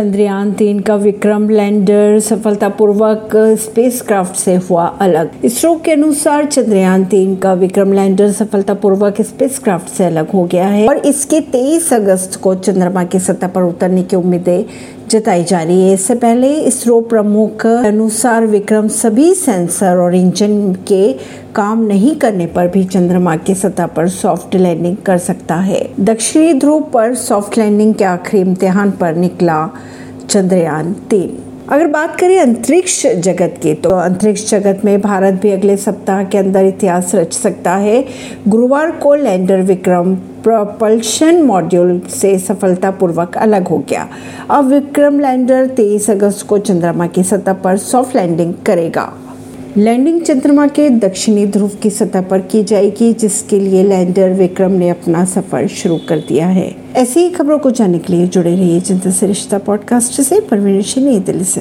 चंद्रयान तीन का विक्रम लैंडर सफलतापूर्वक स्पेसक्राफ्ट से हुआ अलग। इसरो के अनुसार चंद्रयान तीन का विक्रम लैंडर सफलतापूर्वक स्पेसक्राफ्ट से अलग हो गया है और इसके 23 अगस्त को चंद्रमा की सतह पर उतरने की उम्मीदें जताई जा रही है। इससे पहले इसरो प्रमुख अनुसार विक्रम सभी सेंसर और इंजन के काम नहीं करने पर भी चंद्रमा की सतह पर सॉफ्ट लैंडिंग कर सकता है। दक्षिणी ध्रुव पर सॉफ्ट लैंडिंग के आखिरी इम्तिहान पर निकला चंद्रयान तीन। अगर बात करें अंतरिक्ष जगत की तो अंतरिक्ष जगत में भारत भी अगले सप्ताह के अंदर इतिहास रच सकता है। गुरुवार को लैंडर विक्रम प्रोपल्शन मॉड्यूल से सफलतापूर्वक अलग हो गया। अब विक्रम लैंडर 23 अगस्त को चंद्रमा की सतह पर सॉफ्ट लैंडिंग करेगा। लैंडिंग चंद्रमा के दक्षिणी ध्रुव की सतह पर की जाएगी, जिसके लिए लैंडर विक्रम ने अपना सफ़र शुरू कर दिया है। ऐसी ही खबरों को जानने के लिए जुड़े रहिए जनता से रिश्ता पॉडकास्ट से। परवीन नई दिल्ली से।